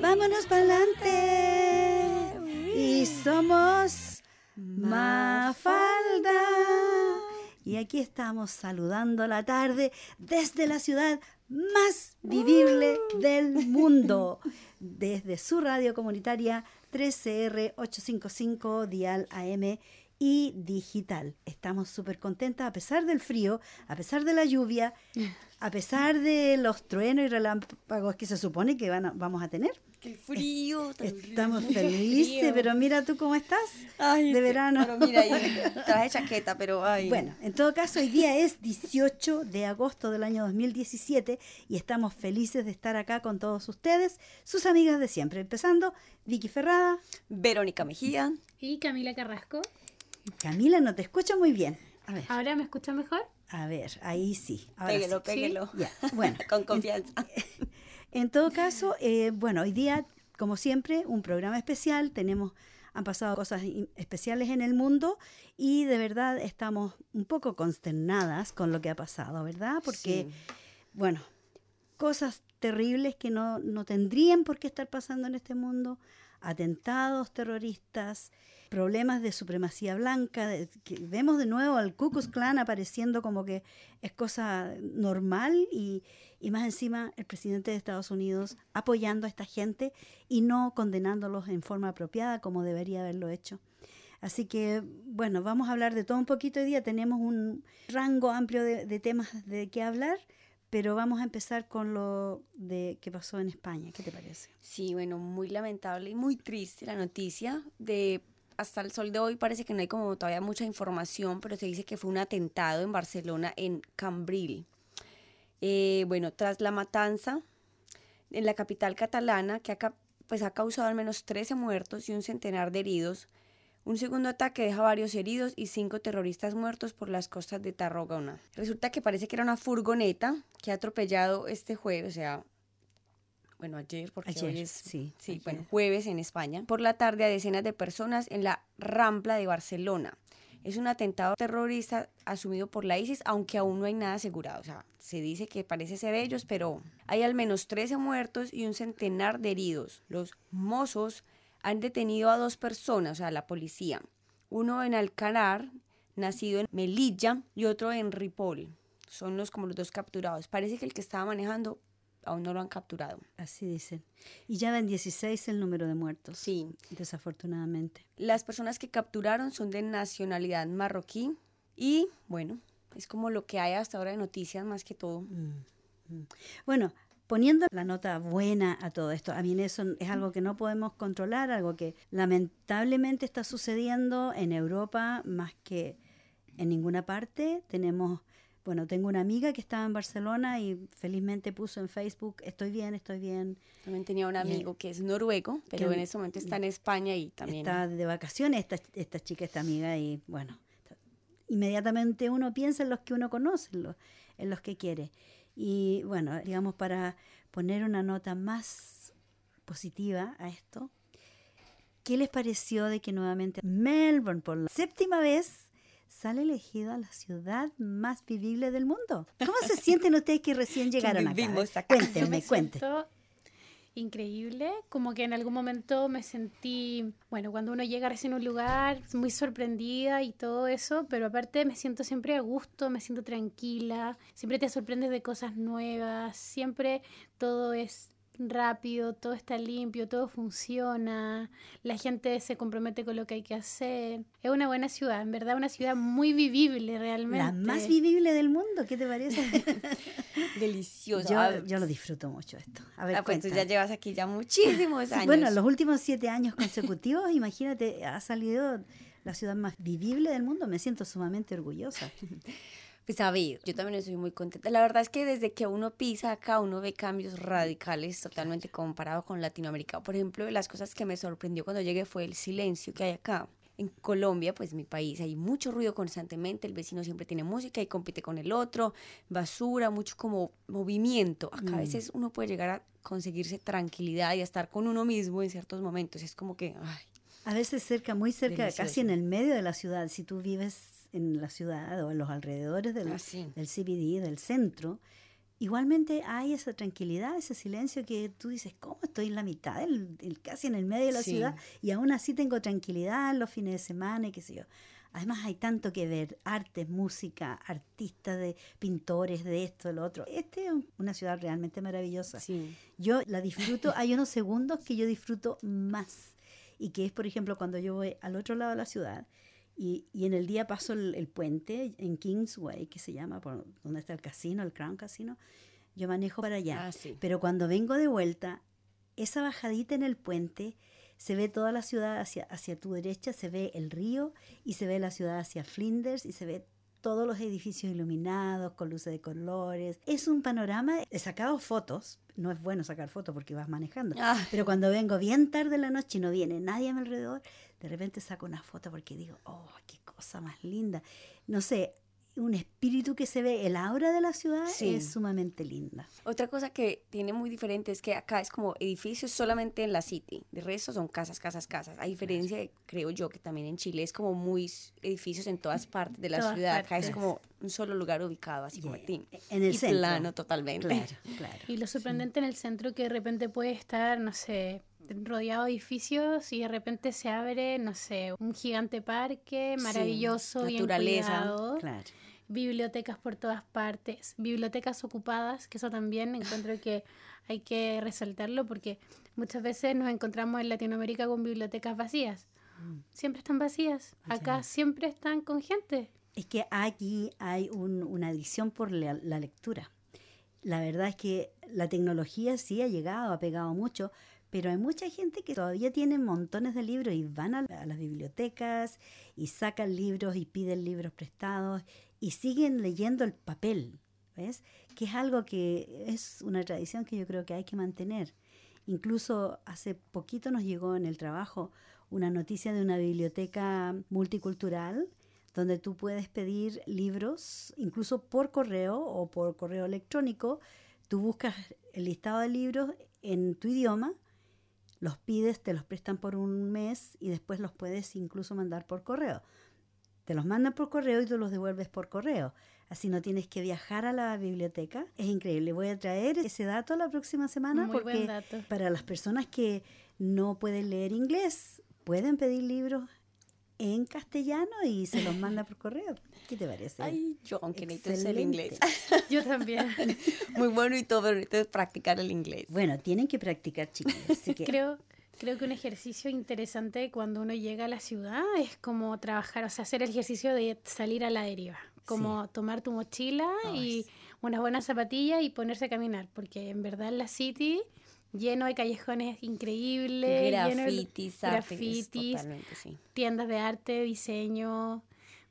Vámonos para adelante. Y somos Mafalda. Y aquí estamos saludando la tarde desde la ciudad más vivible del mundo, desde su radio comunitaria 13R 855 Dial AM y digital. Estamos súper contentas a pesar del frío, a pesar de la lluvia, a pesar de los truenos y relámpagos que se supone que van vamos a tener. ¡Qué frío! Estamos felices, pero mira tú cómo estás de verano. Pero mira, traje chaqueta, pero ay. Bueno, en todo caso, hoy día es 18 de agosto del año 2017 y estamos felices de estar acá con todos ustedes, sus amigas de siempre. Empezando, Vicky Ferrada, Verónica Mejía y Camila Carrasco. Camila, no te escucho muy bien. A ver. ¿Ahora me escucha mejor? A ver, ahí sí. péguelo, péguelo. Ya, bueno. Con confianza. En, todo caso, eh, bueno, hoy día, como siempre, un programa especial. Tenemos, han pasado cosas especiales en el mundo y de verdad estamos un poco consternadas con lo que ha pasado, ¿verdad? Porque, bueno, cosas terribles que no, no tendrían por qué estar pasando en este mundo, atentados terroristas, problemas de supremacía blanca, que vemos de nuevo al Ku Klux Klan apareciendo como que es cosa normal y, y, más encima el presidente de Estados Unidos apoyando a esta gente y no condenándolos en forma apropiada como debería haberlo hecho. Así que, bueno, vamos a hablar de todo un poquito hoy día. Tenemos un rango amplio de, de temas de qué hablar pero vamos a empezar con lo de que pasó en España. ¿Qué te parece? Sí, bueno, muy lamentable y muy triste la noticia de hasta el sol de hoy parece que no hay como todavía mucha información, pero se dice que fue un atentado en Barcelona, en Cambril. Eh, bueno, tras la matanza en la capital catalana, que ha, pues, ha causado al menos 13 muertos y un centenar de heridos, un segundo ataque deja varios heridos y cinco terroristas muertos por las costas de Tarragona. Resulta que parece que era una furgoneta que ha atropellado este jueves, o sea, bueno, ayer, porque hoy es, sí, sí bueno, jueves en España, por la tarde a decenas de personas en la Rampla de Barcelona. Es un atentado terrorista asumido por la ISIS, aunque aún no hay nada asegurado. O sea, se dice que parece ser ellos, pero hay al menos 13 muertos y un centenar de heridos. Los mozos han detenido a dos personas, o sea, la policía. Uno en Alcanar, nacido en Melilla, y otro en Ripoll. Son los como los dos capturados. Parece que el que estaba manejando aún no lo han capturado. Así dicen. Y ya ven 16 el número de muertos. Sí. Desafortunadamente. Las personas que capturaron son de nacionalidad marroquí y bueno, es como lo que hay hasta ahora de noticias más que todo. Mm, mm. Bueno, poniendo la nota buena a todo esto, a mí eso es algo que no podemos controlar, algo que lamentablemente está sucediendo en Europa más que en ninguna parte. Tenemos bueno, tengo una amiga que estaba en Barcelona y felizmente puso en Facebook, estoy bien, estoy bien. También tenía un amigo que es noruego, pero en ese momento está en España y también... Está de vacaciones esta, esta chica, esta amiga, y bueno, inmediatamente uno piensa en los que uno conoce, en los, en los que quiere. Y bueno, digamos, para poner una nota más positiva a esto, ¿qué les pareció de que nuevamente Melbourne, por la séptima vez, sale elegida la ciudad más vivible del mundo. ¿Cómo se sienten ustedes que recién llegaron acá? Cuéntenme, cuéntenme. Increíble, como que en algún momento me sentí, bueno, cuando uno llega recién un lugar, muy sorprendida y todo eso, pero aparte me siento siempre a gusto, me siento tranquila, siempre te sorprendes de cosas nuevas, siempre todo es rápido, todo está limpio, todo funciona, la gente se compromete con lo que hay que hacer. Es una buena ciudad, en verdad, una ciudad muy vivible realmente. La más vivible del mundo, ¿qué te parece? Delicioso. Yo, lo disfruto mucho esto. A ver, ah, pues tú ya llevas aquí ya muchísimos años. Bueno, los últimos siete años consecutivos, imagínate, ha salido la ciudad más vivible del mundo. Me siento sumamente orgullosa. Pues a ver, yo también estoy muy contenta. La verdad es que desde que uno pisa acá, uno ve cambios radicales totalmente comparado con Latinoamérica. Por ejemplo, las cosas que me sorprendió cuando llegué fue el silencio que hay acá. En Colombia, pues mi país, hay mucho ruido constantemente, el vecino siempre tiene música y compite con el otro, basura, mucho como movimiento. Acá a mm. veces uno puede llegar a conseguirse tranquilidad y a estar con uno mismo en ciertos momentos. Es como que, ay, a veces cerca, muy cerca, casi en el medio de la ciudad, si tú vives en la ciudad o en los alrededores del, ah, del CBD, del centro, igualmente hay esa tranquilidad, ese silencio que tú dices, ¿cómo estoy en la mitad, del, casi en el medio de la ciudad? Y aún así tengo tranquilidad los fines de semana y qué sé yo. Además hay tanto que ver, artes, música, artistas de pintores, de esto, de lo otro. Este es una ciudad realmente maravillosa. Yo la disfruto, hay unos segundos que yo disfruto más y que es, por ejemplo, cuando yo voy al otro lado de la ciudad y, y en el día paso el, puente en Kingsway, que se llama, por donde está el casino, el Crown Casino, yo manejo para allá. Ah, Pero cuando vengo de vuelta, esa bajadita en el puente se ve toda la ciudad hacia, hacia tu derecha, se ve el río y se ve la ciudad hacia Flinders y se ve todos los edificios iluminados con luces de colores. Es un panorama, he sacado fotos, no es bueno sacar fotos porque vas manejando, ah. pero cuando vengo bien tarde en la noche y no viene nadie a mi alrededor, de repente saco una foto porque digo, oh, qué cosa más linda. No sé, un espíritu que se ve, el aura de la ciudad es sumamente linda. Otra cosa que tiene muy diferente es que acá es como edificios solamente en la city, de resto son casas, casas, casas. A diferencia, creo yo, que también en Chile es como muy edificios en todas partes de la ciudad, acá es como un solo lugar ubicado, así como en el y centro. plano totalmente. Claro, claro. Y lo sorprendente en el centro que de repente puede estar, no sé, rodeado de edificios y de repente se abre, no sé, un gigante parque maravilloso, naturaleza, bien cuidado. Claro bibliotecas por todas partes, bibliotecas ocupadas, que eso también encuentro que hay que resaltarlo porque muchas veces nos encontramos en Latinoamérica con bibliotecas vacías. Mm. Siempre están vacías, acá siempre están con gente. Es que aquí hay una adicción por la, lectura. La verdad es que la tecnología sí ha llegado, ha pegado mucho, pero hay mucha gente que todavía tiene montones de libros y van a, las bibliotecas y sacan libros y piden libros prestados y siguen leyendo el papel, ¿ves? Que es algo que es una tradición que yo creo que hay que mantener. Incluso hace poquito nos llegó en el trabajo una noticia de una biblioteca multicultural donde tú puedes pedir libros, incluso por correo o por correo electrónico. Tú buscas el listado de libros en tu idioma, los pides, te los prestan por un mes y después los puedes incluso mandar por correo. Te los mandan por correo y tú los devuelves por correo. Así no tienes que viajar a la biblioteca. Es increíble. Voy a traer ese dato la próxima semana porque para las personas que no pueden leer inglés, pueden pedir libros en castellano y se los manda por correo. ¿Qué te parece? Ay, yo aunque necesito el inglés. yo también. Muy bueno y todo, pero necesito practicar el inglés. Bueno, tienen que practicar, chicos. Creo Creo que un ejercicio interesante cuando uno llega a la ciudad es como trabajar, o sea, hacer el ejercicio de salir a la deriva, como tomar tu mochila y unas buenas zapatillas y ponerse a caminar, porque en verdad la city lleno de callejones increíbles, grafitis, grafitis, tiendas de arte, diseño,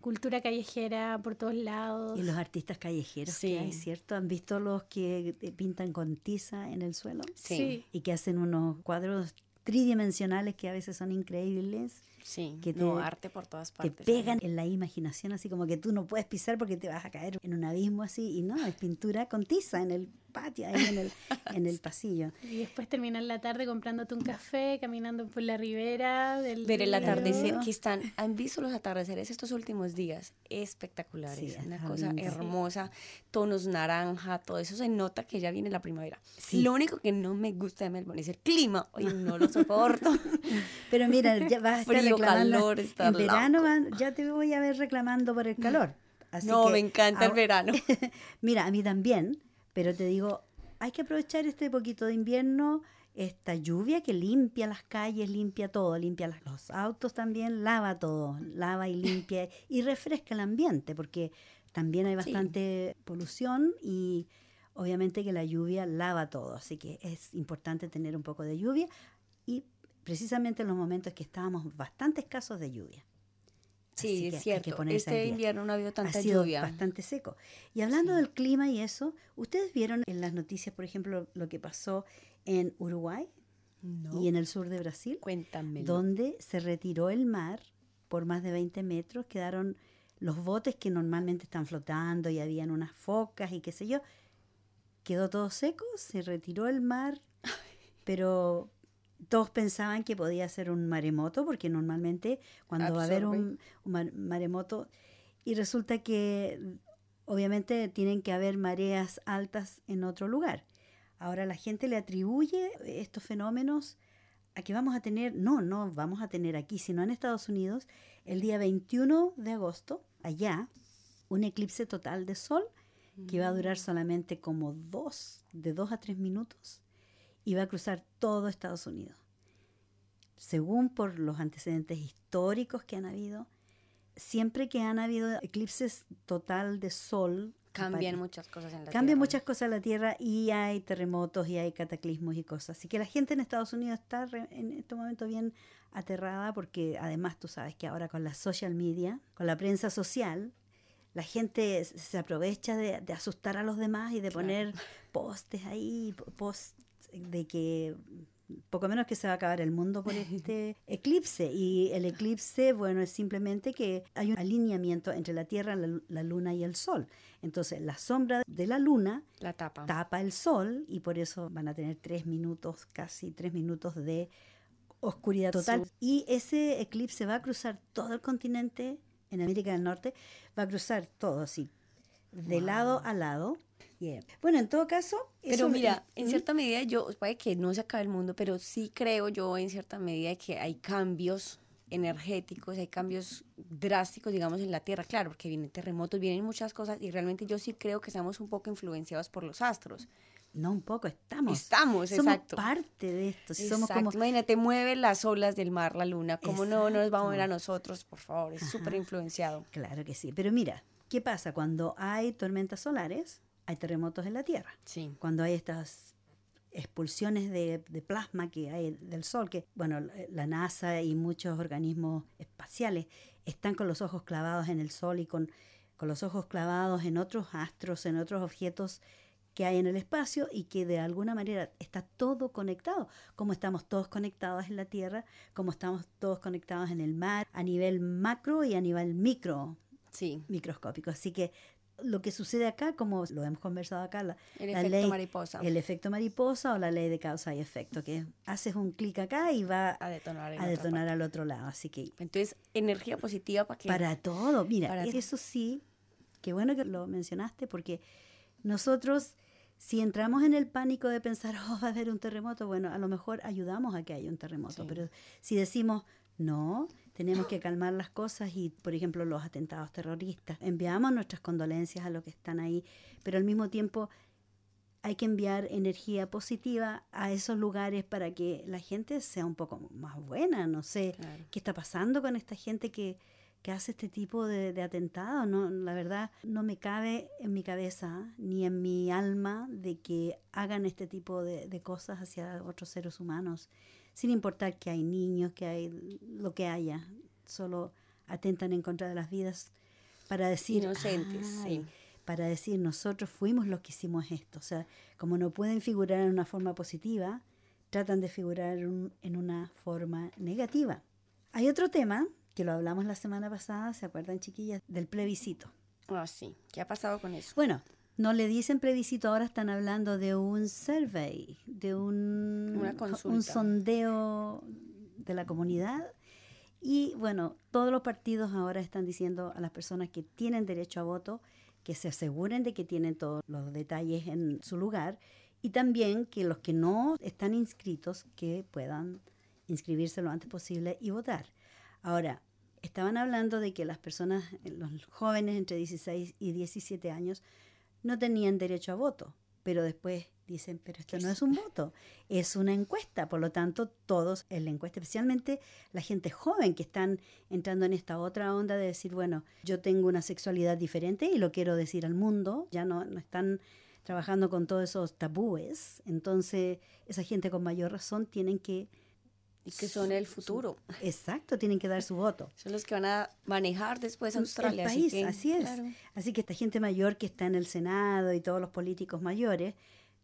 cultura callejera por todos lados. Y los artistas callejeros que hay, ¿cierto? ¿Han visto los que pintan con tiza en el suelo? Sí. Y que hacen unos cuadros tridimensionales que a veces son increíbles. Sí, que te, arte por todas partes. Te pegan en la imaginación, así como que tú no puedes pisar porque te vas a caer en un abismo así. Y no, es pintura con tiza en el patio, ahí en el, en el pasillo. Y después terminar la tarde comprándote un café, caminando por la ribera del Ver el atardecer, que están, han visto los atardeceres estos últimos días, espectaculares, una cosa hermosa, tonos naranja, todo eso se nota que ya viene la primavera. Lo único que no me gusta de Melbourne es el clima, hoy no lo soporto. Pero mira, ya vas a estar Frío, calor, en verano ya te voy a ver reclamando por el calor. no, me encanta el verano. mira, a mí también, pero te digo, hay que aprovechar este poquito de invierno, esta lluvia que limpia las calles, limpia todo, limpia los autos también, lava todo, lava y limpia y refresca el ambiente, porque también hay bastante polución y obviamente que la lluvia lava todo, así que es importante tener un poco de lluvia y precisamente en los momentos que estábamos bastante escasos de lluvia. Sí, es cierto. este invierno no ha habido tanta ha sido lluvia. bastante seco. Y hablando del clima y eso, ¿ustedes vieron en las noticias, por ejemplo, lo que pasó en Uruguay y en el sur de Brasil? Cuéntame. Donde se retiró el mar por más de 20 metros, quedaron los botes que normalmente están flotando y habían unas focas y qué sé yo. Quedó todo seco, se retiró el mar, pero todos pensaban que podía ser un maremoto, porque normalmente cuando va a haber un, maremoto, y resulta que obviamente tienen que haber mareas altas en otro lugar. Ahora la gente le atribuye estos fenómenos a que vamos a tener, no, no vamos a tener aquí, sino en Estados Unidos, el día 21 de agosto, allá, un eclipse total de sol que va a durar solamente como dos, de dos a tres minutos, va a cruzar todo Estados Unidos. Según por los antecedentes históricos que han habido, siempre que han habido eclipses total de sol, cambian muchas cosas en la cambian Tierra. muchas cosas en la Tierra y hay terremotos y hay cataclismos y cosas. Así que la gente en Estados Unidos está re- en este momento bien aterrada porque además tú sabes que ahora con la social media, con la prensa social, la gente se aprovecha de, de asustar a los demás y de poner postes ahí, po- posts de que poco menos que se va a acabar el mundo por este eclipse. Y el eclipse, bueno, es simplemente que hay un alineamiento entre la Tierra, la, lu- la Luna y el Sol. Entonces, la sombra de la Luna La tapa. tapa el Sol y por eso van a tener tres minutos, casi tres minutos de oscuridad total. Sí. Y ese eclipse va a cruzar todo el continente en América del Norte, va a cruzar todo así, de lado a lado. Yeah. Bueno, en todo caso... Pero mira, ¿Mm? en cierta medida yo, puede que no se acabe el mundo, pero sí creo yo en cierta medida que hay cambios energéticos, hay cambios drásticos, digamos, en la Tierra, claro, porque vienen terremotos, vienen muchas cosas y realmente yo sí creo que estamos un poco influenciados por los astros. No, un poco, estamos. Estamos, somos exacto. parte de esto. si somos como... Imagínate, mueve las olas del mar, la luna, ¿cómo no, no nos va a mover a nosotros, por favor? Es súper influenciado. Claro que sí. Pero mira, ¿qué pasa? Cuando hay tormentas solares, hay terremotos en la Tierra. Sí. cuando hay estas expulsiones de, de plasma que hay del Sol, que bueno, la NASA y muchos organismos espaciales están con los ojos clavados en el Sol y con, con los ojos clavados en otros astros, en otros objetos que hay en el espacio y que de alguna manera está todo conectado, como estamos todos conectados en la Tierra, como estamos todos conectados en el mar, a nivel macro y a nivel micro, Sí, microscópico. Así que lo que sucede acá, como lo hemos conversado acá, la, el la efecto ley- mariposa el efecto mariposa o la ley de causa y efecto, que haces un clic acá y va a detonar. a detonar al otro lado. Así que Entonces, energía positiva para que... para todo, mira, Para- eso sí, qué bueno que lo mencionaste, porque nosotros, si entramos en el pánico de pensar, oh, va a haber un terremoto, bueno, a lo mejor ayudamos a que haya un terremoto, Sí. pero si decimos, no, tenemos que calmar las cosas y, por ejemplo, los atentados terroristas, enviamos nuestras condolencias a los que están ahí, pero al mismo tiempo hay que enviar energía positiva a esos lugares para que la gente sea un poco más buena, no sé, Claro. qué está pasando con esta gente que, que hace este tipo de, de atentados. No, la verdad, no me cabe en mi cabeza ni en mi alma de que hagan este tipo de, de cosas hacia otros seres humanos, sin importar que hay niños, que hay lo que haya, solo atentan en contra de las vidas para decir Inocentes, "Ay", sí. para decir nosotros fuimos los que hicimos esto. O sea, como no pueden figurar en una forma positiva, tratan de figurar un- en una forma negativa. Hay otro tema que lo hablamos la semana pasada, ¿se acuerdan chiquillas? Del plebiscito. Ah, sí. ¿Qué ha pasado con eso? Bueno, no le dicen plebiscito, ahora están hablando de un survey, de un, Una un sondeo de la comunidad. Y bueno, todos los partidos ahora están diciendo a las personas que tienen derecho a voto que se aseguren de que tienen todos los detalles en su lugar y también que los que no están inscritos que puedan inscribirse lo antes posible y votar. Ahora, estaban hablando de que las personas, los jóvenes entre 16 y 17 años, no tenían derecho a voto, pero después dicen, pero esto ¿Qué no es? es un voto, es una encuesta, por lo tanto todos en la encuesta, especialmente la gente joven que están entrando en esta otra onda de decir, bueno, yo tengo una sexualidad diferente y lo quiero decir al mundo, ya no, no están trabajando con todos esos tabúes, entonces esa gente con mayor razón tienen que, Y que son el futuro. exacto, tienen que dar su voto. Son los que van a manejar después Australia. El así país, que, así es. claro. Así que esta gente mayor que está en el Senado y todos los políticos mayores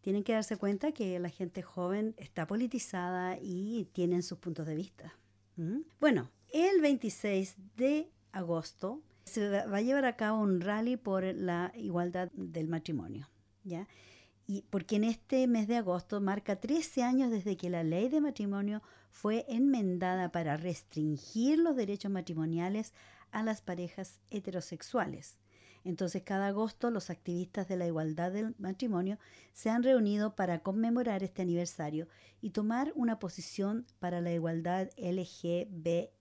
tienen que darse cuenta que la gente joven está politizada y tienen sus puntos de vista. ¿Mm? Bueno, el 26 de agosto se va a llevar a cabo un rally por la igualdad del matrimonio, ¿ya? Y porque en este mes de agosto marca 13 años desde que la ley de matrimonio fue enmendada para restringir los derechos matrimoniales a las parejas heterosexuales. Entonces, cada agosto los activistas de la igualdad del matrimonio se han reunido para conmemorar este aniversario y tomar una posición para la igualdad LGBTI.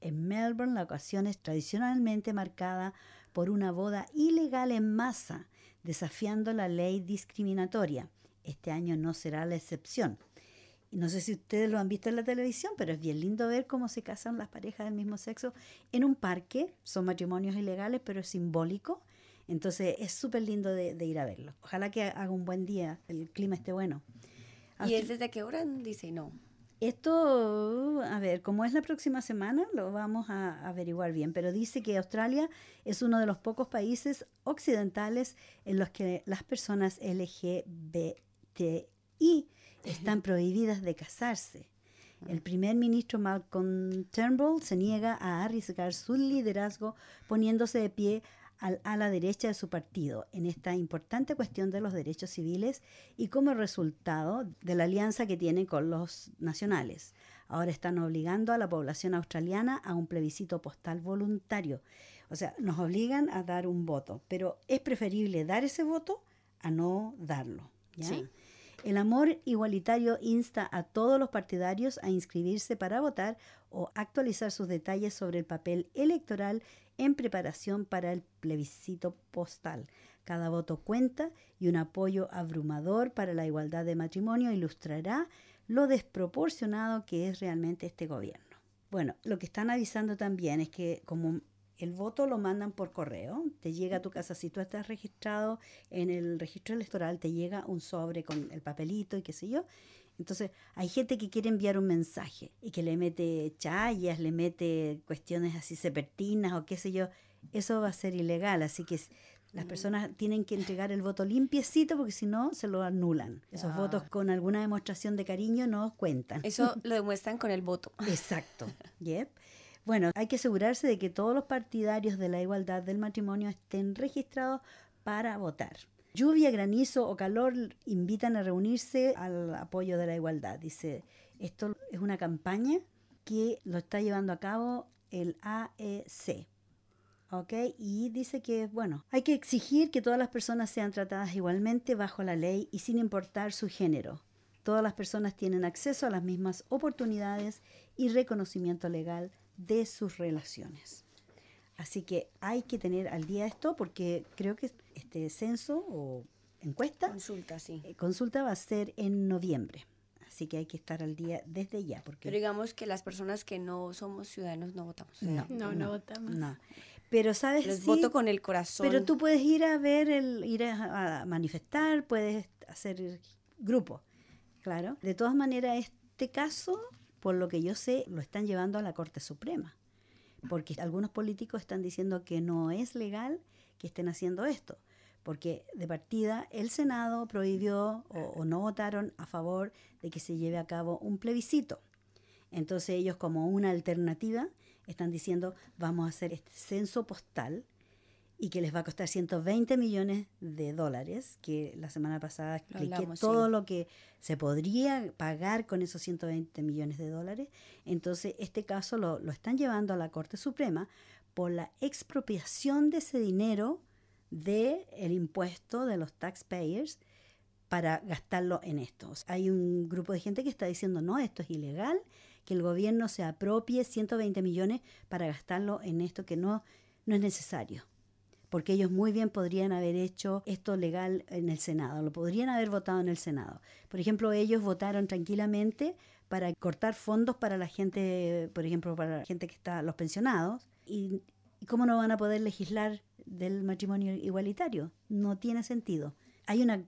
En Melbourne, la ocasión es tradicionalmente marcada por una boda ilegal en masa, desafiando la ley discriminatoria. Este año no será la excepción. no sé si ustedes lo han visto en la televisión, pero es bien lindo ver cómo se casan las parejas del mismo sexo en un parque. Son matrimonios ilegales, pero es simbólico. Entonces es súper lindo de, ir a verlo. Ojalá que haga un buen día, el clima esté bueno. ¿Y es desde qué hora? Dice no. Esto, a ver, como es la próxima semana, lo vamos a averiguar bien, pero dice que Australia es uno de los pocos países occidentales en los que las personas LGBTI están prohibidas de casarse. El primer ministro Malcolm Turnbull se niega a arriesgar su liderazgo poniéndose de pie a la derecha de su partido en esta importante cuestión de los derechos civiles y como resultado de la alianza que tiene con los nacionales. Ahora están obligando a la población australiana a un plebiscito postal voluntario. O sea, nos obligan a dar un voto, pero es preferible dar ese voto a no darlo. El amor igualitario insta a todos los partidarios a inscribirse para votar o actualizar sus detalles sobre el papel electoral en preparación para el plebiscito postal. Cada voto cuenta y un apoyo abrumador para la igualdad de matrimonio ilustrará lo desproporcionado que es realmente este gobierno. Bueno, lo que están avisando también es que como el voto lo mandan por correo, te llega a tu casa, si tú estás registrado en el registro electoral, te llega un sobre con el papelito y qué sé yo, entonces, hay gente que quiere enviar un mensaje y que le mete chayas, le mete cuestiones así sepertinas o qué sé yo. Eso va a ser ilegal, así que las personas tienen que entregar el voto limpiecito porque si no se lo anulan. Esos votos con alguna demostración de cariño no cuentan. Eso lo demuestran con el voto. Exacto. Yep. Bueno, hay que asegurarse de que todos los partidarios de la igualdad del matrimonio estén registrados para votar. Lluvia, granizo o calor invitan a reunirse al apoyo de la igualdad. Dice, esto es una campaña que lo está llevando a cabo el AEC. ¿Ok? Y dice que, bueno, hay que exigir que todas las personas sean tratadas igualmente bajo la ley y sin importar su género. Todas las personas tienen acceso a las mismas oportunidades y reconocimiento legal de sus relaciones. Así que hay que tener al día esto porque creo que este censo o encuesta, consulta, sí. Eh, consulta va a ser en noviembre. Así que hay que estar al día desde ya. Porque Pero digamos que las personas que no somos ciudadanos no votamos. No, no, votamos. No. Pero sabes Les voto con el corazón. Pero tú puedes ir a ver, el, ir a, manifestar, puedes hacer grupo. Claro. De todas maneras, este caso, por lo que yo sé, lo están llevando a la Corte Suprema porque algunos políticos están diciendo que no es legal que estén haciendo esto, porque de partida el Senado prohibió o, no votaron a favor de que se lleve a cabo un plebiscito. Entonces ellos como una alternativa están diciendo vamos a hacer este censo postal y que les va a costar 120 millones de dólares, que la semana pasada expliqué todo lo que se podría pagar con esos 120 millones de dólares. Entonces, este caso lo, lo están llevando a la Corte Suprema por la expropiación de ese dinero del el impuesto de los taxpayers para gastarlo en esto. hay un grupo de gente que está diciendo, no, esto es ilegal, que el gobierno se apropie 120 millones para gastarlo en esto que no, no es necesario porque ellos muy bien podrían haber hecho esto legal en el Senado, lo podrían haber votado en el Senado. Por ejemplo, ellos votaron tranquilamente para cortar fondos para la gente, por ejemplo, para la gente que está, los pensionados, y, cómo no van a poder legislar del matrimonio igualitario. No tiene sentido. Hay una,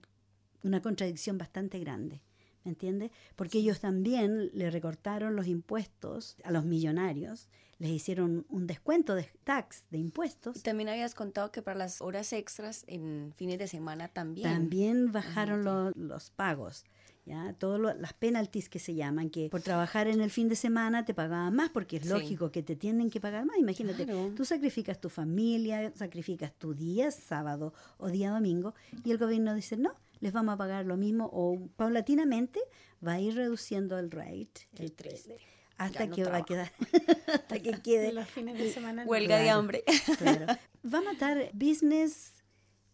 una contradicción bastante grande. ¿Me entiendes? Porque ellos también le recortaron los impuestos a los millonarios les hicieron un descuento de tax, de impuestos. también habías contado que para las horas extras en fines de semana también. También bajaron los pagos. ¿Ya? Todas las penalties que se llaman, que por trabajar en el fin de semana te pagaban más, porque es lógico que te tienen que pagar más. Imagínate, tú sacrificas tu familia, sacrificas tu día sábado o día domingo, y el gobierno dice, no, les vamos a pagar lo mismo, o paulatinamente va a ir reduciendo el rate. Qué triste hasta no que va a quedar, hasta que quede. Los fines de semana. no. Huelga de hambre. Claro. Va a matar business,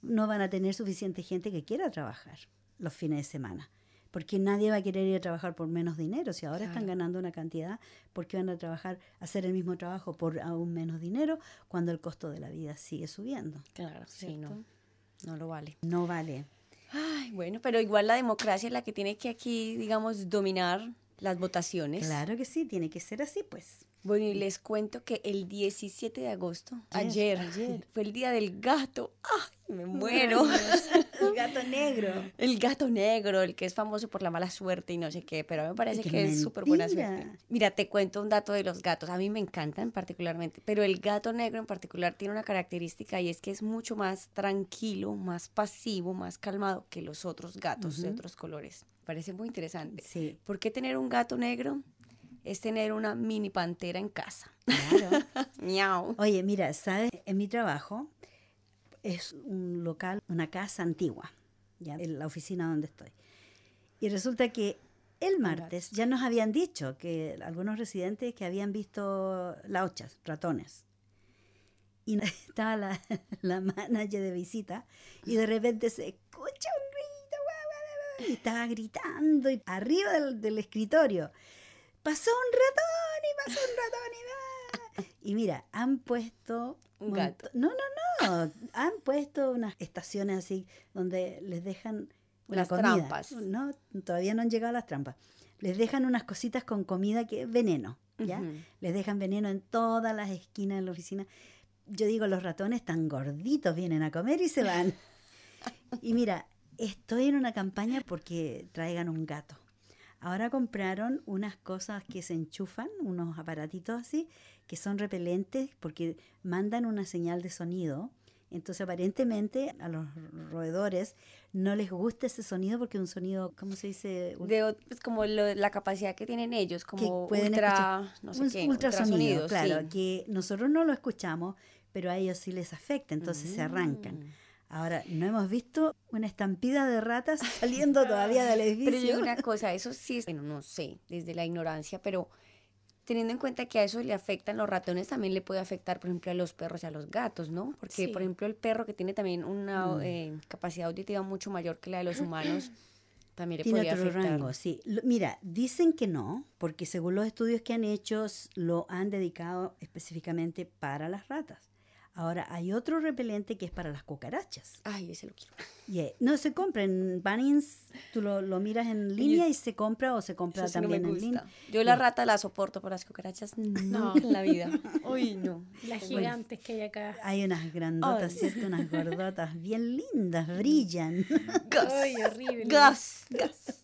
no van a tener suficiente gente que quiera trabajar los fines de semana. Porque nadie va a querer ir a trabajar por menos dinero. Si ahora están ganando una cantidad, ¿por qué van a trabajar, hacer el mismo trabajo por aún menos dinero cuando el costo de la vida sigue subiendo? Claro, sí, ¿Cierto? no. No lo vale. No vale. Ay, bueno, pero igual la democracia es la que tiene que aquí, digamos, dominar las votaciones. Claro que sí, tiene que ser así, pues. Bueno, y les cuento que el 17 de agosto, Ayer, ayer, ayer. fue el día del gato. ¡Ay, me muero! El gato negro. El gato negro, el que es famoso por la mala suerte y no sé qué, pero a mí me parece que es súper buena suerte. Mira, te cuento un dato de los gatos. A mí me encantan particularmente, pero el gato negro en particular tiene una característica y es que es mucho más tranquilo, más pasivo, más calmado que los otros gatos de Ujú. otros colores. Parece muy interesante. Sí, ¿Por qué tener un gato negro? Es tener una mini pantera en casa. claro. Miau. Oye, mira, ¿sabes? En mi trabajo es un local, una casa antigua, ya en la oficina donde estoy. Y resulta que el martes ya nos habían dicho que algunos residentes que habían visto lauchas, ratones. Y estaba la, la manager de visita y de repente se escucha un grito, y estaba gritando y arriba del, del escritorio. Pasó un ratón y pasó un ratón y va. Y mira, han puesto Un gato. No, no, no. Han puesto unas estaciones así donde les dejan una Las comida. trampas. No, todavía no han llegado las trampas. Les dejan unas cositas con comida que es veneno, ¿ya? Les dejan veneno en todas las esquinas de la oficina. Yo digo, los ratones tan gorditos vienen a comer y se van. y mira, estoy en una campaña porque traigan un gato. Ahora compraron unas cosas que se enchufan, unos aparatitos así, que son repelentes porque mandan una señal de sonido. Entonces aparentemente a los roedores no les gusta ese sonido porque es un sonido, ¿cómo se dice? De, pues, como lo- la capacidad que tienen ellos, como pueden ultra, no sé un qué, ultrasonido, ultrasonidos, claro, sí. que nosotros no lo escuchamos, pero a ellos sí les afecta, entonces se arrancan. Ahora, no hemos visto una estampida de ratas saliendo todavía del edificio. Pero yo digo una cosa, eso sí es, bueno, no sé, desde la ignorancia, pero teniendo en cuenta que a eso le afectan los ratones, también le puede afectar, por ejemplo, a los perros y a los gatos, ¿no? Porque, Sí. por ejemplo, el perro que tiene también una Mm. eh, capacidad auditiva mucho mayor que la de los humanos, también le Tiene podría otro afectar. rango, sí. Lo- Mira, dicen que no, porque según los estudios que han hecho, lo han dedicado específicamente para las ratas. Ahora, hay otro repelente que es para las cucarachas. Ay, ese lo quiero. Y, eh, no se compra en Bunnings, tú lo, lo miras en línea y se compra o se compra no también en línea. Yo la rata la soporto, pero las cucarachas no en la vida. Uy, no. Las gigantes que hay acá. Hay unas grandotas, Ay. ¿cierto? Unas gordotas bien lindas, brillan. Gas. Ay, horrible. Gas, gas.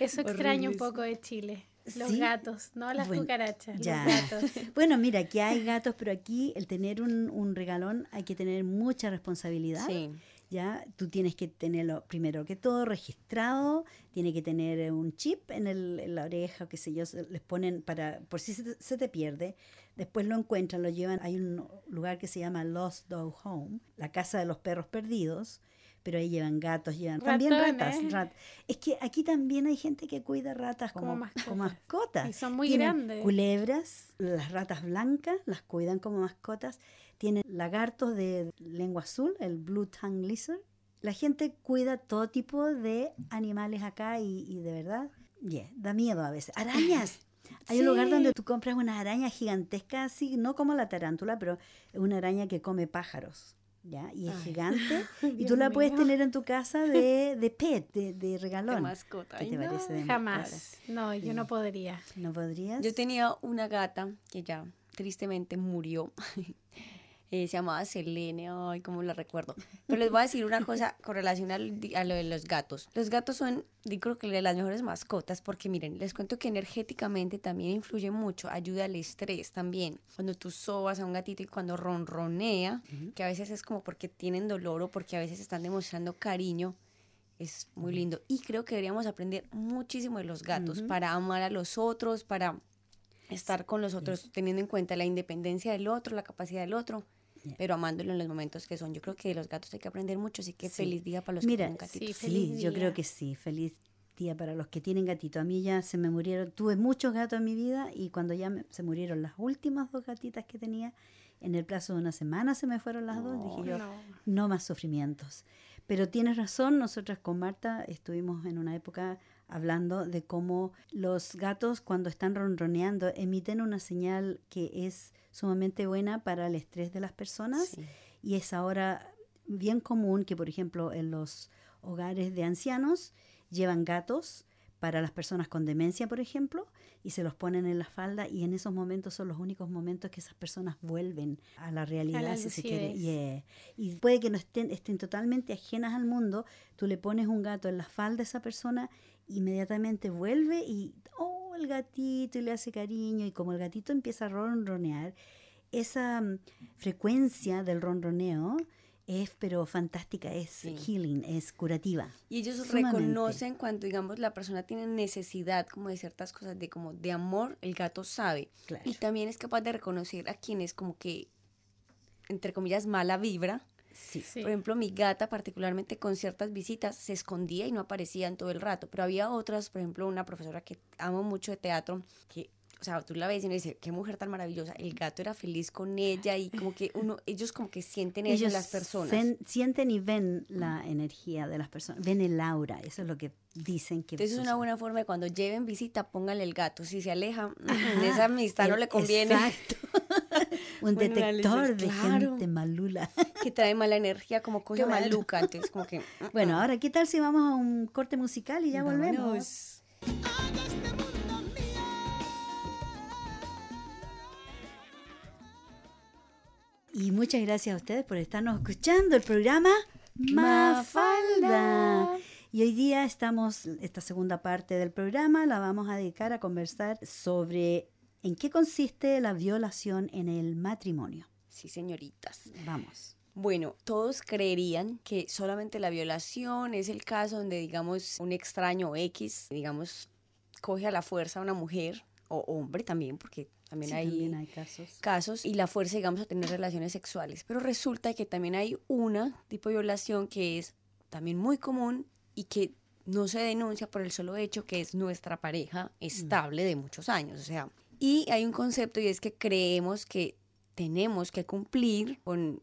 Eso extraño un poco de Chile. Los ¿Sí? gatos, no las Bueno, cucarachas, ya. los gatos. Bueno, mira, aquí hay gatos, pero aquí el tener un, un regalón hay que tener mucha responsabilidad. Sí. Ya, tú tienes que tenerlo primero que todo registrado, tiene que tener un chip en, el, en la oreja, qué sé yo, les ponen para, por si se te, se te pierde, después lo encuentran, lo llevan, hay un lugar que se llama Lost Dog Home, la casa de los perros perdidos, pero ahí llevan gatos, llevan también ratas. Rat- es que aquí también hay gente que cuida ratas Como como, mascotas. como mascotas. Y son muy Tienen grandes. Culebras, las ratas blancas, las cuidan como mascotas. Tienen lagartos de lengua azul, el Blue Tongue Lizard. La gente cuida todo tipo de animales acá y, y de verdad, yeah, da miedo a veces. Arañas. Hay un lugar donde tú compras una araña gigantesca, así, no como la tarántula, pero una araña que come pájaros. ¿Ya? Y es Ay. gigante. y tú la puedes tener en tu casa de, de pet, de, de De regalón. mascota. ¿Qué Ay, te no. parece de Jamás. No, yo no podría. ¿No podrías? Yo tenía una gata que ya tristemente murió. Eh, se llamaba Selene, ay, cómo la recuerdo. Pero les voy a decir una cosa con relación al a, lo de los gatos. Los gatos son, yo creo que las mejores mascotas porque miren, les cuento que energéticamente también influye mucho, ayuda al estrés también. Cuando tú sobas a un gatito y cuando ronronea, que a veces es como porque tienen dolor o porque a veces están demostrando cariño, es muy lindo. Y creo que deberíamos aprender muchísimo de los gatos para amar a los otros, para estar con los otros, teniendo en cuenta la independencia del otro, la capacidad del otro, Yeah. pero amándolo en los momentos que son. Yo creo que de los gatos hay que aprender mucho, así que Sí. feliz día para los Mira, que tienen sí, gatitos. Sí, feliz yo día. creo que sí, feliz tía, para los que tienen gatito. A mí ya se me murieron, tuve muchos gatos en mi vida y cuando ya me- se murieron las últimas dos gatitas que tenía, en el plazo de una semana se me fueron las dos, dije yo, No. no más sufrimientos. Pero tienes razón, nosotras con Marta estuvimos en una época hablando de cómo los gatos cuando están ronroneando emiten una señal que es sumamente buena para el estrés de las personas Sí. y es ahora bien común que, por ejemplo, en los hogares de ancianos llevan gatos para las personas con demencia, por ejemplo, y se los ponen en la falda y en esos momentos son los únicos momentos que esas personas vuelven a la realidad, la si se quiere. Yeah. Y puede que no estén, estén totalmente ajenas al mundo, tú le pones un gato en la falda a esa persona, inmediatamente vuelve y, oh, el gatito, y le hace cariño, y como el gatito empieza a ronronear, esa mm, frecuencia del ronroneo es pero fantástica, es Sí. healing, es curativa. Y ellos Sumamente. reconocen cuando, digamos, la persona tiene necesidad como de ciertas cosas, de como de amor, el gato sabe. Claro. Y también es capaz de reconocer a quienes como que, entre comillas, mala vibra. Sí. Sí. Por ejemplo, mi gata, particularmente con ciertas visitas, se escondía y no aparecía en todo el rato. Pero había otras, por ejemplo, una profesora que amo mucho de teatro, que, o sea, tú la ves y uno dice, qué mujer tan maravillosa. El gato era feliz con ella y como que uno, ellos como que sienten eso en las personas. ven- sienten y ven la energía de las personas, ven el aura, eso es lo que dicen que Entonces es una buena forma de cuando lleven visita, pónganle el gato. Si se aleja, esa amistad no le conviene. Exacto. Un Bueno, detector de claro. gente malula. Que trae mala energía, como cosa Claro. maluca. Entonces como que... mm, Bueno, ahora, ¿qué tal si vamos a un corte musical y ya volvemos? vámonos. Y muchas gracias a ustedes por estarnos escuchando el programa. Mafalda. Y hoy día estamos, esta segunda parte del programa la vamos a dedicar a conversar sobre en qué consiste la violación en el matrimonio. Sí, señoritas. Vamos. Bueno, todos creerían que solamente la violación es el caso donde, digamos, un extraño X, digamos, coge a la fuerza a una mujer o hombre también, porque también Sí, hay también hay casos. casos y la fuerza, digamos, a tener relaciones sexuales. Pero resulta que también hay una tipo de violación que es también muy común y que no se denuncia por el solo hecho que es nuestra pareja estable de muchos años. O sea, y hay un concepto y es que creemos que tenemos que cumplir con,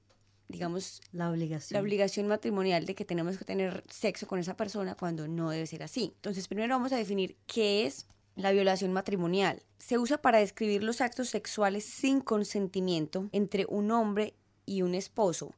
digamos, La obligación. la obligación matrimonial de que tenemos que tener sexo con esa persona cuando no debe ser así. Entonces, primero vamos a definir qué es la violación matrimonial. Se usa para describir los actos sexuales sin consentimiento entre un hombre y un esposo.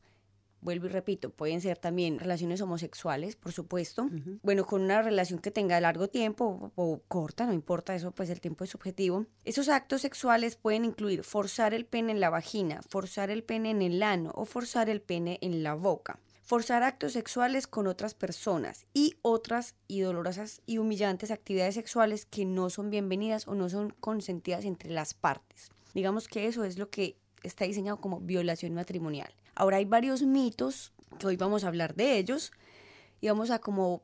Vuelvo y repito, pueden ser también relaciones homosexuales, por supuesto. Bueno, con una relación que tenga largo tiempo o, o corta, no importa eso, pues el tiempo es subjetivo. Esos actos sexuales pueden incluir forzar el pene en la vagina, forzar el pene en el ano o forzar el pene en la boca. Forzar actos sexuales con otras personas y otras y dolorosas y humillantes actividades sexuales que no son bienvenidas o no son consentidas entre las partes. Digamos que eso es lo que está diseñado como violación matrimonial. Ahora hay varios mitos que hoy vamos a hablar de ellos y vamos a como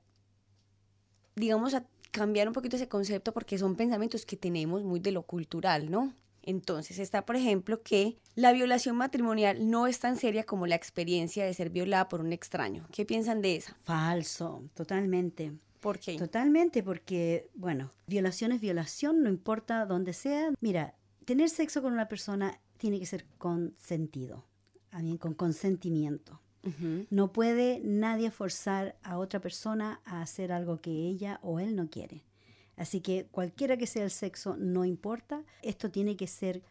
digamos, a cambiar un poquito ese concepto porque son pensamientos que tenemos muy de lo cultural, ¿no? Entonces está, por ejemplo, que la violación matrimonial no es tan seria como la experiencia de ser violada por un extraño. ¿Qué piensan de esa? Falso, totalmente. ¿Por qué? Totalmente, porque, bueno, violación es violación, no importa dónde sea. Mira, tener sexo con una persona tiene que ser consentido, con consentimiento. No puede nadie forzar a otra persona a hacer algo que ella o él no quiere. Así que cualquiera que sea el sexo, no importa, esto tiene que ser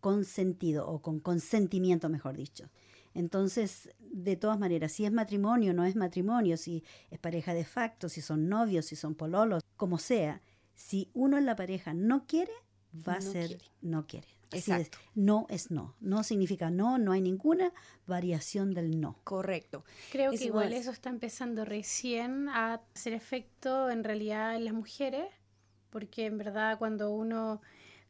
consentido o con consentimiento, mejor dicho. Entonces, de todas maneras, si es matrimonio, no es matrimonio, si es pareja de facto, si son novios, si son pololos, como sea, si uno en la pareja no quiere, va a ser quiere. no quiere. Así Exacto. no es no. No significa no, no hay ninguna variación del no. Correcto. Creo Es que igual eso está empezando recién a hacer efecto en realidad en las mujeres, porque en verdad cuando uno,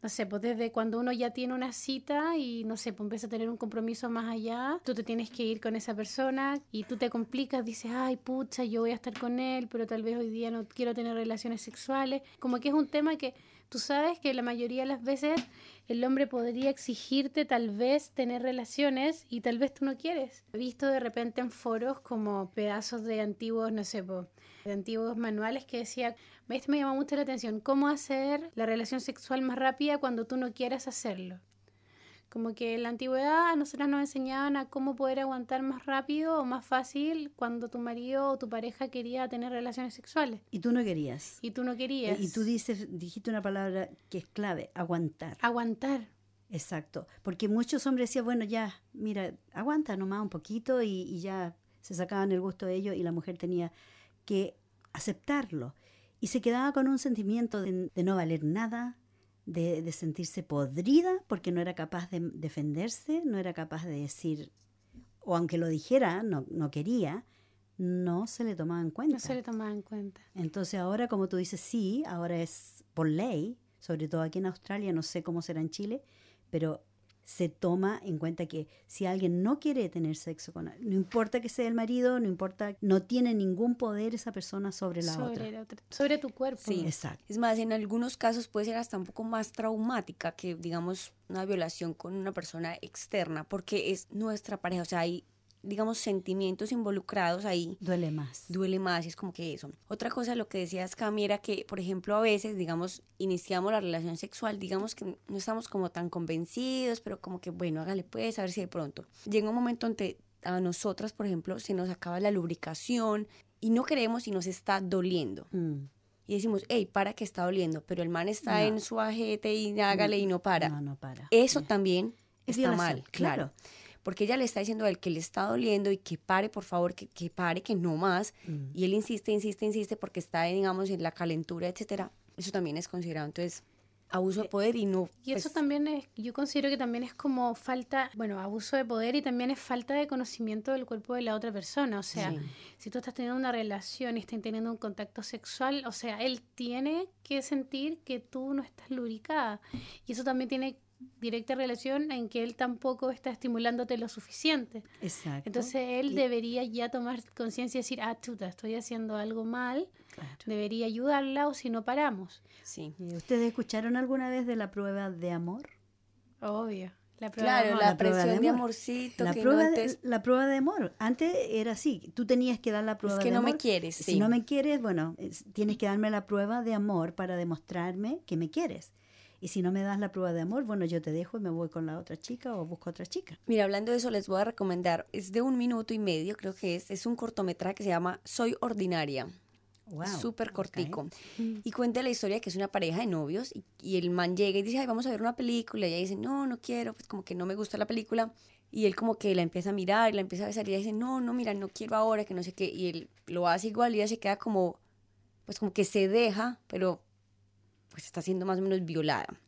no sé, pues desde cuando uno ya tiene una cita y no sé, pues empieza a tener un compromiso más allá, tú te tienes que ir con esa persona y tú te complicas, dices, ay, pucha, yo voy a estar con él, pero tal vez hoy día no quiero tener relaciones sexuales. Como que es un tema que tú sabes que la mayoría de las veces el hombre podría exigirte tal vez tener relaciones y tal vez tú no quieres. He visto de repente en foros como pedazos de antiguos, no sé, de antiguos manuales que decía, esto me llama mucho la atención, cómo hacer la relación sexual más rápida cuando tú no quieras hacerlo. Como que en la antigüedad a nosotras nos enseñaban a cómo poder aguantar más rápido o más fácil cuando tu marido o tu pareja quería tener relaciones sexuales. Y tú no querías. Y tú no querías. Y tú dices, dijiste una palabra que es clave, aguantar. Aguantar. Exacto. Porque muchos hombres decían, bueno, ya, mira, aguanta nomás un poquito y, ya se sacaban el gusto de ello y la mujer tenía que aceptarlo. Y se quedaba con un sentimiento de no valer nada, de, sentirse podrida porque no era capaz de defenderse, no era capaz de decir, o aunque lo dijera, no, no quería, no se le tomaba en cuenta. No se le tomaba en cuenta. Entonces ahora, como tú dices, sí, ahora es por ley, sobre todo aquí en Australia, no sé cómo será en Chile, pero se toma en cuenta que si alguien no quiere tener sexo con él, no importa que sea el marido, no importa, no tiene ningún poder esa persona sobre la otra. Sobre tu cuerpo. Sí, exacto. Es más, en algunos casos puede ser hasta un poco más traumática que, digamos, una violación con una persona externa, porque es nuestra pareja, o sea, hay digamos, sentimientos involucrados ahí. Duele más. Duele más, y es como que eso. Otra cosa, lo que decías, Cami, era que, por ejemplo, a veces, digamos, iniciamos la relación sexual, digamos que no estamos como tan convencidos, pero como que, bueno, hágale pues, a ver si de pronto. Llega un momento donde a nosotras, por ejemplo, se nos acaba la lubricación y no queremos y nos está doliendo. Mm. Y decimos, hey, para que está doliendo, pero el man está en su ajete y hágale y no para. No, no para. Eso también está mal, claro porque ella le está diciendo a él que le está doliendo y que pare, por favor, que, que pare, que no más. Mm. Y él insiste, insiste, insiste porque está, digamos, en la calentura, etcétera. Eso también es considerado. Entonces, abuso de poder y no. Y eso pues también es, yo considero que también es como falta, bueno, abuso de poder y también es falta de conocimiento del cuerpo de la otra persona. O sea, si tú estás teniendo una relación y estás teniendo un contacto sexual, o sea, él tiene que sentir que tú no estás lubricada. Y eso también tiene directa relación en que él tampoco está estimulándote lo suficiente. Exacto. Entonces él debería ya tomar conciencia y decir, ah, chuta, estoy haciendo algo mal, debería ayudarla o si no paramos. Sí. ¿Ustedes escucharon alguna vez de la prueba de amor? Obvio. La prueba claro, de amor. la, presión de, amorcito. La, prueba de, la prueba de amor. Antes era así, tú tenías que dar la prueba es que no me quieres. Si no me quieres, bueno, tienes que darme la prueba de amor para demostrarme que me quieres. Y si no me das la prueba de amor, bueno, yo te dejo y me voy con la otra chica o busco otra chica. Mira, hablando de eso, les voy a recomendar, es de un minuto y medio, creo que es, es un cortometraje que se llama Soy Ordinaria. Wow, Súper cortico. Y cuenta la historia que es una pareja de novios y, el man llega y dice, ay, vamos a ver una película. Y ella dice, no, no quiero, pues como que no me gusta la película. Y él como que la empieza a mirar y la empieza a besar y ella dice, no, no, mira, no quiero ahora, que no sé qué. Y él lo hace igual y ella se queda como, pues como que se deja, pero pues está siendo más o menos violada.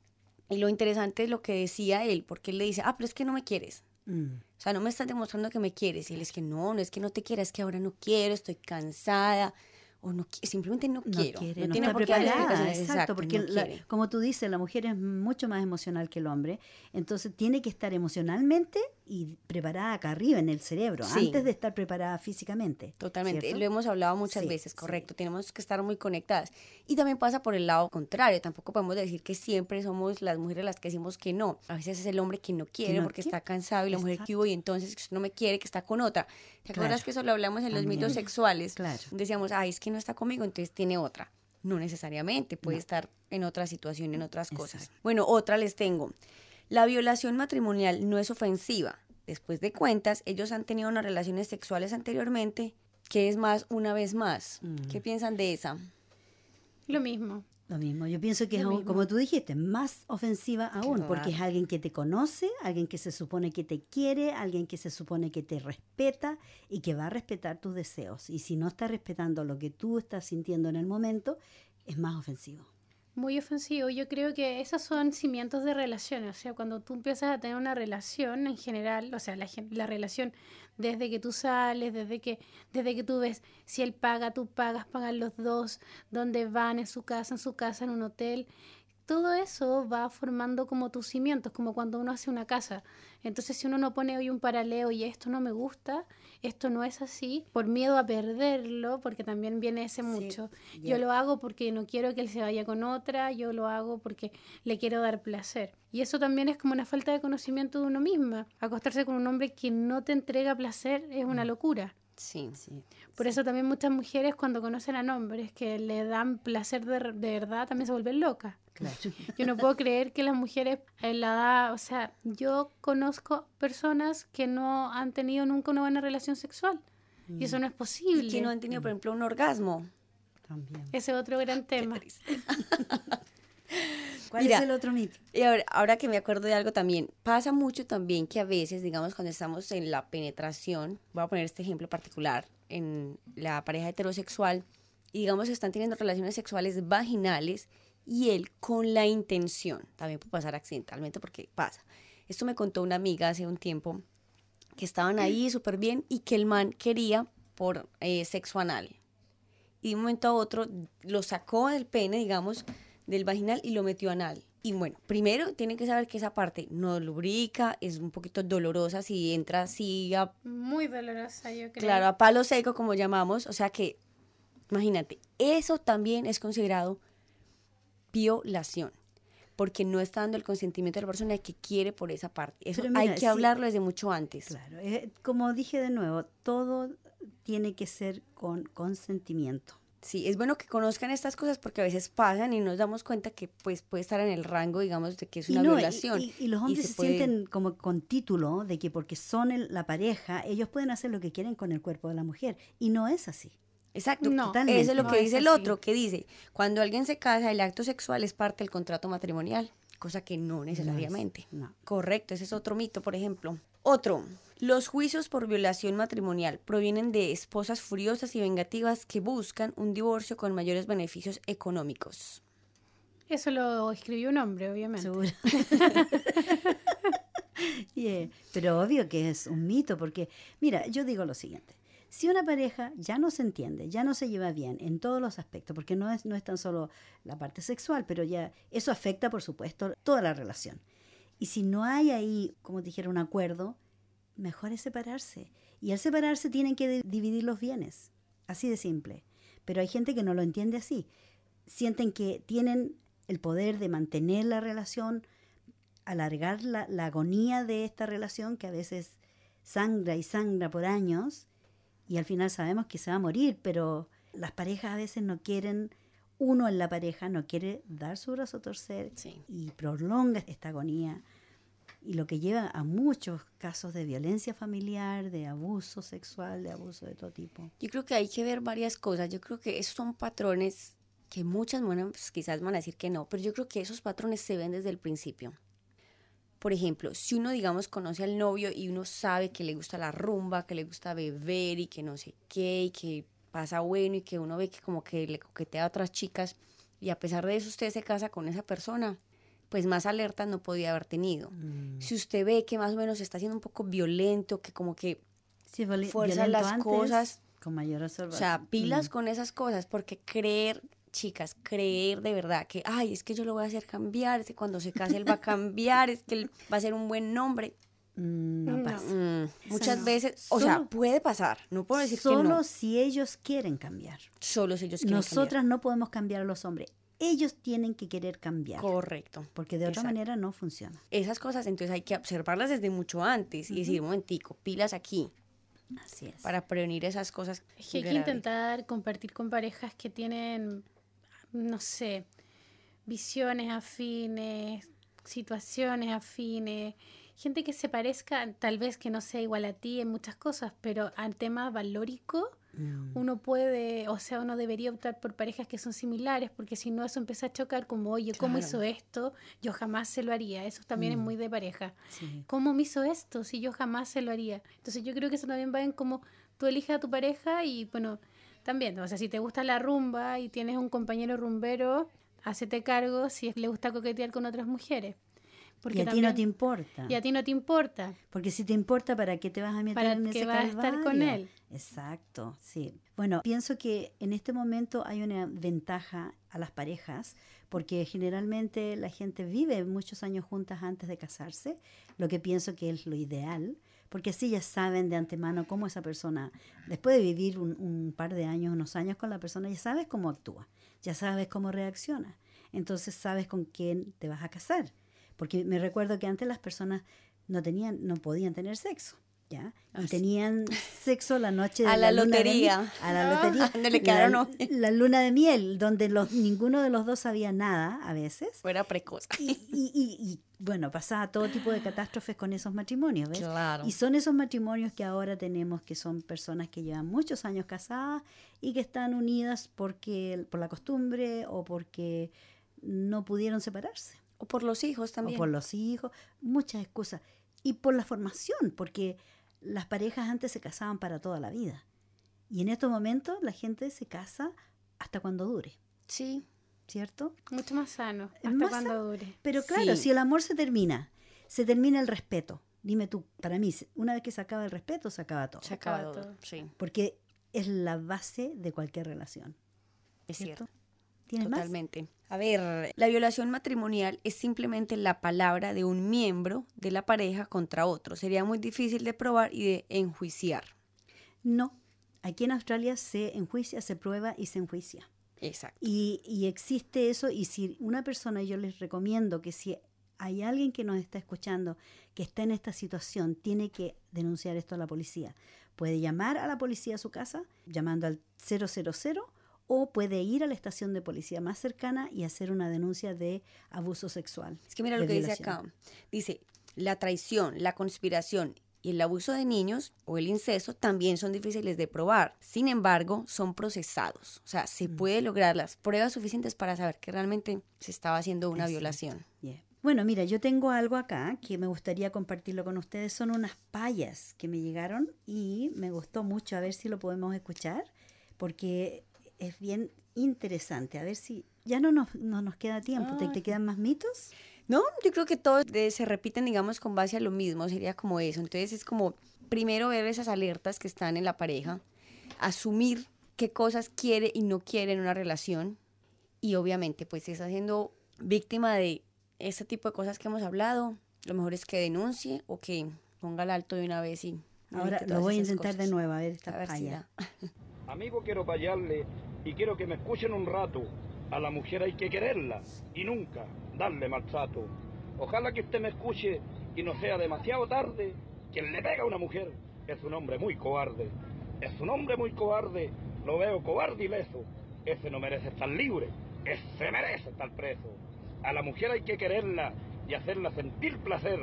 Y lo interesante es lo que decía él, porque él le dice, ah, pero es que no me quieres. Mm. O sea, no me estás demostrando que me quieres. Y él es que no, no es que no te quiera, es que ahora no quiero, estoy cansada o no simplemente no quiero. No, tiene por qué preparada, exacto, porque como tú dices, la mujer es mucho más emocional que el hombre, entonces tiene que estar emocionalmente y preparada acá arriba en el cerebro, antes de estar preparada físicamente. Totalmente, lo hemos hablado muchas veces, correcto, tenemos que estar muy conectadas. Y también pasa por el lado contrario, tampoco podemos decir que siempre somos las mujeres las que decimos que no, a veces es el hombre que no quiere porque está cansado y la mujer que hubo y entonces no me quiere, que está con otra. ¿Te acuerdas que eso lo hablamos en los mitos sexuales? Claro. Decíamos, ay, es que no está conmigo, entonces tiene otra. No necesariamente, puede estar en otra situación, en otras cosas. Bueno, otra les tengo. La violación matrimonial no es ofensiva. Después de cuentas, ellos han tenido unas relaciones sexuales anteriormente, que es más una vez más. Mm. ¿Qué piensan de esa? Lo mismo. Lo mismo, yo pienso que es, como tú dijiste, más ofensiva aún, porque es alguien que te conoce, alguien que se supone que te quiere, alguien que se supone que te respeta y que va a respetar tus deseos. Y si no está respetando lo que tú estás sintiendo en el momento, es más ofensivo muy ofensivo. Yo creo que esos son cimientos de relaciones. O sea, cuando tú empiezas a tener una relación en general, o sea, la, la relación desde que tú sales, desde que, desde que tú ves si él paga, tú pagas, pagan los dos, dónde van, en su casa, en su casa, en un hotel. Todo eso va formando como tus cimientos, como cuando uno hace una casa. Entonces, si uno no pone hoy un paralelo y esto no me gusta, esto no es así, por miedo a perderlo, porque también viene ese mucho. Yo lo hago porque no quiero que él se vaya con otra, yo lo hago porque le quiero dar placer. Y eso también es como una falta de conocimiento de uno misma. Acostarse con un hombre que no te entrega placer es una mm. locura. Sí, sí. Por eso también muchas mujeres cuando conocen a hombres que le dan placer de, de verdad también se vuelven locas. Yo no puedo creer que las mujeres en la edad, o sea, yo conozco personas que no han tenido nunca una buena relación sexual. Y eso mm. no es posible. Y que no han tenido, por ejemplo, un orgasmo. También. Ese es otro gran tema. ¿Cuál es el otro mito? Y ahora, ahora, que me acuerdo de algo también, pasa mucho también que a veces, digamos, cuando estamos en la penetración, voy a poner este ejemplo particular, en la pareja heterosexual, y digamos, están teniendo relaciones sexuales vaginales y él con la intención, también puede pasar accidentalmente porque pasa. Esto me contó una amiga hace un tiempo, que estaban ahí súper bien y que el man quería por eh, sexo anal. Y de un momento a otro lo sacó del pene, digamos, del vaginal y lo metió anal. Y bueno, primero tienen que saber que esa parte no lubrica, es un poquito dolorosa si entra así a... Muy dolorosa, yo creo. Claro, a palo seco como llamamos. O sea que, imagínate, eso también es considerado violación porque no está dando el consentimiento de la persona que quiere por esa parte. Eso hay que hablarlo desde mucho antes. Claro, eh, como dije de nuevo, todo tiene que ser con consentimiento. Sí, es bueno que conozcan estas cosas porque a veces pasan y nos damos cuenta que pues puede estar en el rango, digamos, de que es una violación. Y, los hombres se, sienten como con título de que porque son la pareja, ellos pueden hacer lo que quieren con el cuerpo de la mujer. Y no es así. Exacto, no, eso es lo que dice el otro, que dice, cuando alguien se casa, el acto sexual es parte del contrato matrimonial, cosa que no necesariamente. Correcto, ese es otro mito, por ejemplo. Otro, los juicios por violación matrimonial provienen de esposas furiosas y vengativas que buscan un divorcio con mayores beneficios económicos. Eso lo escribió un hombre, obviamente. Pero obvio que es un mito, porque, mira, yo digo lo siguiente. Si una pareja ya no se entiende, ya no se lleva bien en todos los aspectos, porque no es, no es tan solo la parte sexual, pero ya eso afecta, por supuesto, toda la relación. Y si no hay ahí, como dijera, un acuerdo, mejor es separarse. Y al separarse tienen que dividir los bienes. Así de simple. Pero hay gente que no lo entiende así. Sienten que tienen el poder de mantener la relación, alargar la, la agonía de esta relación que a veces sangra y sangra por años y al final sabemos que se va a morir, pero las parejas a veces no quieren, uno en la pareja no quiere dar su brazo a torcer y prolonga esta agonía. Y lo que lleva a muchos casos de violencia familiar, de abuso sexual, de abuso de todo tipo. Yo creo que hay que ver varias cosas. Yo creo que esos son patrones que muchas mujeres pues, quizás van a decir que no, pero yo creo que esos patrones se ven desde el principio. Por ejemplo, si uno, digamos, conoce al novio y uno sabe que le gusta la rumba, que le gusta beber y que no sé qué, y que pasa bueno y que uno ve que como que le coquetea a otras chicas y a pesar de eso usted se casa con esa persona, pues más alerta no podía haber tenido. Mm. Si usted ve que más o menos está siendo un poco violento, que como que fuerza las cosas, con mayor O sea, pilas mm. con esas cosas, porque creer chicas, creer de verdad que, ay, es que yo lo voy a hacer cambiar, es que cuando se case él va a cambiar, es que él va a ser un buen nombre. Mm, no, pasa. Mm, muchas veces, o sea, puede pasar, no puedo decir que no. Solo si ellos quieren cambiar. Solo si ellos quieren Nosotras no podemos cambiar a los hombres. Ellos tienen que querer cambiar. Correcto. Porque de otra manera no funciona. Esas cosas, entonces hay que observarlas desde mucho antes y decir, un momentico, pilas aquí. Así es. Para prevenir esas cosas. hay que intentar compartir con parejas que tienen no sé, visiones afines, situaciones afines, gente que se parezca, tal vez que no sea igual a ti en muchas cosas, pero al tema valórico, mm. uno puede, o sea, uno debería optar por parejas que son similares, porque si no eso empieza a chocar como, oye, ¿cómo hizo esto? Yo jamás se lo haría, eso también es mm. muy de pareja. ¿Cómo me hizo esto? Si yo jamás se lo haría. Entonces yo creo que eso también va en cómo tú eliges a tu pareja y bueno, también, o sea, si te gusta la rumba y tienes un compañero rumbero, hacete cargo si le gusta coquetear con otras mujeres. Porque y a ti no te importa. Y a ti no te importa. Porque si te importa, ¿para qué te vas a meter ¿Para en ese vas a estar con él? Exacto, sí. Bueno, pienso que en este momento hay una ventaja a las parejas porque generalmente la gente vive muchos años juntas antes de casarse, lo que pienso que es lo ideal, porque así ya saben de antemano cómo esa persona, después de vivir un, un par de años, unos años con la persona, ya sabes cómo actúa, ya sabes cómo reacciona, entonces sabes con quién te vas a casar, porque me recuerdo que antes las personas no tenían, no podían tener sexo. ¿Ya? Y Así. tenían sexo la noche de A la luna de lotería. a la Ah, lotería. donde le quedaron la, la luna de miel, donde los, ninguno de los dos sabía nada a veces. Fuera precoz. Y, y- y- y, bueno, pasaba todo tipo de catástrofes con esos matrimonios, ¿ves? Claro. Y son esos matrimonios que ahora tenemos, que son personas que llevan muchos años casadas y que están unidas porque por la costumbre o porque no pudieron separarse, O por los hijos también. o por los hijos, muchas excusas. Y por la formación, porque las parejas antes se casaban para toda la vida. Y en estos momentos la gente se casa hasta cuando dure, Sí. ¿cierto? Mucho más sano. Hasta más cuando dure. Pero claro, Sí. si el amor se termina, se termina el respeto. Dime tú, para mí, una vez que se acaba el respeto, se acaba todo. Se acaba acaba todo. todo. Sí, Porque es la base de cualquier relación. es ¿cierto? cierto. ¿Tienes más? A ver, la violación matrimonial es simplemente la palabra de un miembro de la pareja contra otro. Sería muy difícil de probar y de enjuiciar. No. Aquí en Australia se enjuicia, se prueba y se enjuicia. Exacto. Y, y existe eso, y si una persona, yo les recomiendo que si hay alguien que nos está escuchando que está en esta situación, tiene que denunciar esto a la policía. Puede llamar a la policía a su casa, llamando al 000, o puede ir a la estación de policía más cercana y hacer una denuncia de abuso sexual. Es que mira lo que dice violación. acá. Dice, la traición, la conspiración y el abuso de niños o el incesto también son difíciles de probar. Sin embargo, son procesados. O sea, se Mm. puede lograr las pruebas suficientes para saber que realmente se estaba haciendo una Exacto. violación. Yeah. Bueno, mira, yo tengo algo acá que me gustaría compartirlo con ustedes. Son unas payas que me llegaron y me gustó mucho. A ver si lo podemos escuchar, porque es bien interesante. A ver si ya no nos, no nos queda tiempo. ¿Te, te quedan más mitos? No, yo creo que todos de- se repiten, digamos, con base a lo mismo, sería como eso. Entonces es como, primero ver esas alertas que están en la pareja, asumir qué cosas quiere y no quiere en una relación y obviamente pues si está siendo víctima de este tipo de cosas que hemos hablado, lo mejor es que denuncie o que ponga el alto de una vez y... Ahora lo voy a intentar de cosas. nuevo, a ver A esta ver si. Amigo, quiero payarle y quiero que me escuchen un rato. A la mujer hay que quererla y nunca darle maltrato. Ojalá que usted me escuche y no sea demasiado tarde. Quien le pega a una mujer es un hombre muy cobarde. Es un hombre muy cobarde. Lo veo cobarde y leso. Ese no merece estar libre. Ese merece estar preso. A la mujer hay que quererla y hacerla sentir placer.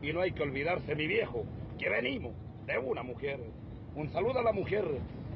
Y no hay que olvidarse, mi viejo, que venimos de una mujer. Un saludo a la mujer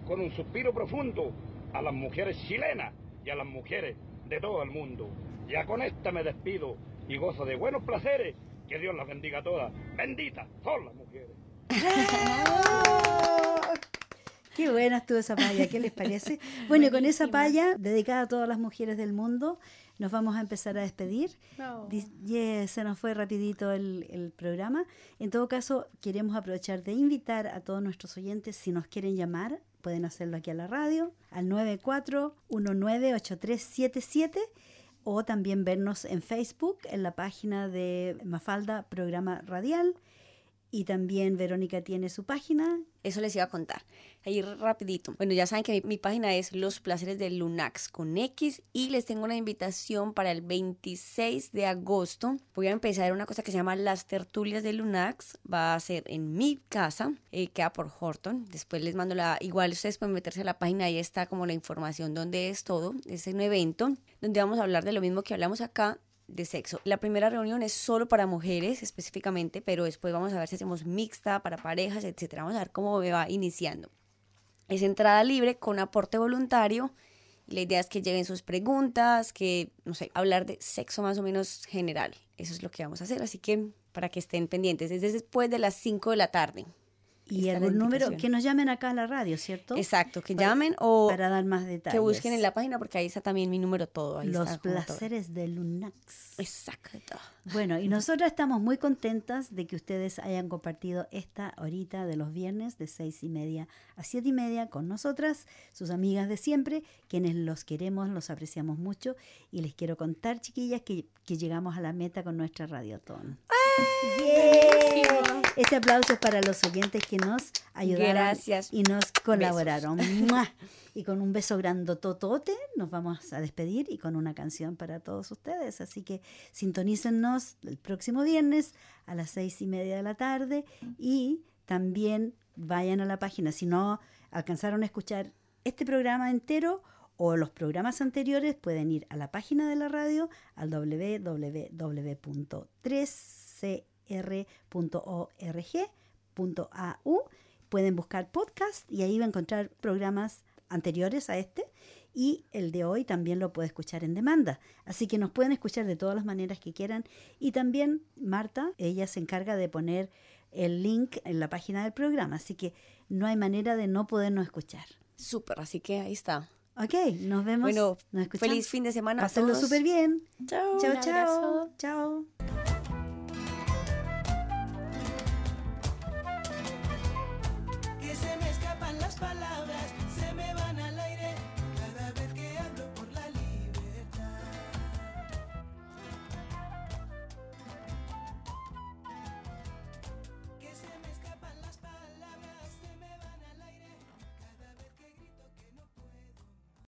con un suspiro profundo a las mujeres chilenas y a las mujeres de todo el mundo. Ya con esta me despido y gozo de buenos placeres. Que Dios las bendiga a todas. Benditas son las mujeres. Qué buena estuvo esa paya, ¿qué les parece? Bueno, y con esa paya, dedicada a todas las mujeres del mundo, nos vamos a empezar a despedir. No. Dis- yeah, se nos fue rapidito el, el programa. En todo caso, queremos aprovechar de invitar a todos nuestros oyentes, si nos quieren llamar, pueden hacerlo aquí a la radio, al 94198377 o también vernos en Facebook, en la página de Mafalda Programa Radial. Y también Verónica tiene su página. Eso les iba a contar. Ahí rapidito. Bueno, ya saben que mi, página es Los Placeres de Lunax con X y les tengo una invitación para el 26 de agosto. Voy a empezar una cosa que se llama Las Tertulias de Lunax. Va a ser en mi casa, eh, queda por Horton. Después les mando la... Igual ustedes pueden meterse a la página, ahí está como la información donde es todo. Es un evento donde vamos a hablar de lo mismo que hablamos acá, de sexo. La primera reunión es solo para mujeres específicamente, pero después vamos a ver si hacemos mixta para parejas, etcétera. Vamos a ver cómo me va iniciando. Es entrada libre con aporte voluntario. La idea es que lleven sus preguntas, que, no sé, hablar de sexo más o menos general. Eso es lo que vamos a hacer, así que para que estén pendientes. Es después de las 5 de la tarde. Y algún número, que nos llamen acá a la radio, ¿cierto? Exacto, que Para- llamen o Para dar más detalles. que busquen en la página porque ahí está también mi número todo. ahí Los como todo. placeres de Lunax. Exacto. Bueno, y nosotras estamos muy contentas de que ustedes hayan compartido esta horita de los viernes de seis y media a siete y media con nosotras, sus amigas de siempre, quienes los queremos, los apreciamos mucho y les quiero contar, chiquillas, que, que llegamos a la meta con nuestra radiotón. ¡Yeah! Este aplauso es para los oyentes que nos ayudaron Gracias. y nos colaboraron. Y con un beso grandototote nos vamos a despedir y con una canción para todos ustedes. Así que sintonícennos el próximo viernes a las seis y media de la tarde y también vayan a la página. Si no alcanzaron a escuchar este programa entero o los programas anteriores, pueden ir a la página de la radio al www.3cr.org.au. Pueden buscar podcast y ahí va a encontrar programas anteriores a este y el de hoy también lo puede escuchar en demanda. Así que nos pueden escuchar de todas las maneras que quieran y también Marta, ella se encarga de poner el link en la página del programa, así que no hay manera de no podernos escuchar. Súper, así que ahí está. Ok, nos vemos. Bueno, nos escuchamos. feliz fin de semana Pásenlo súper bien. Chao. Chao. Chao.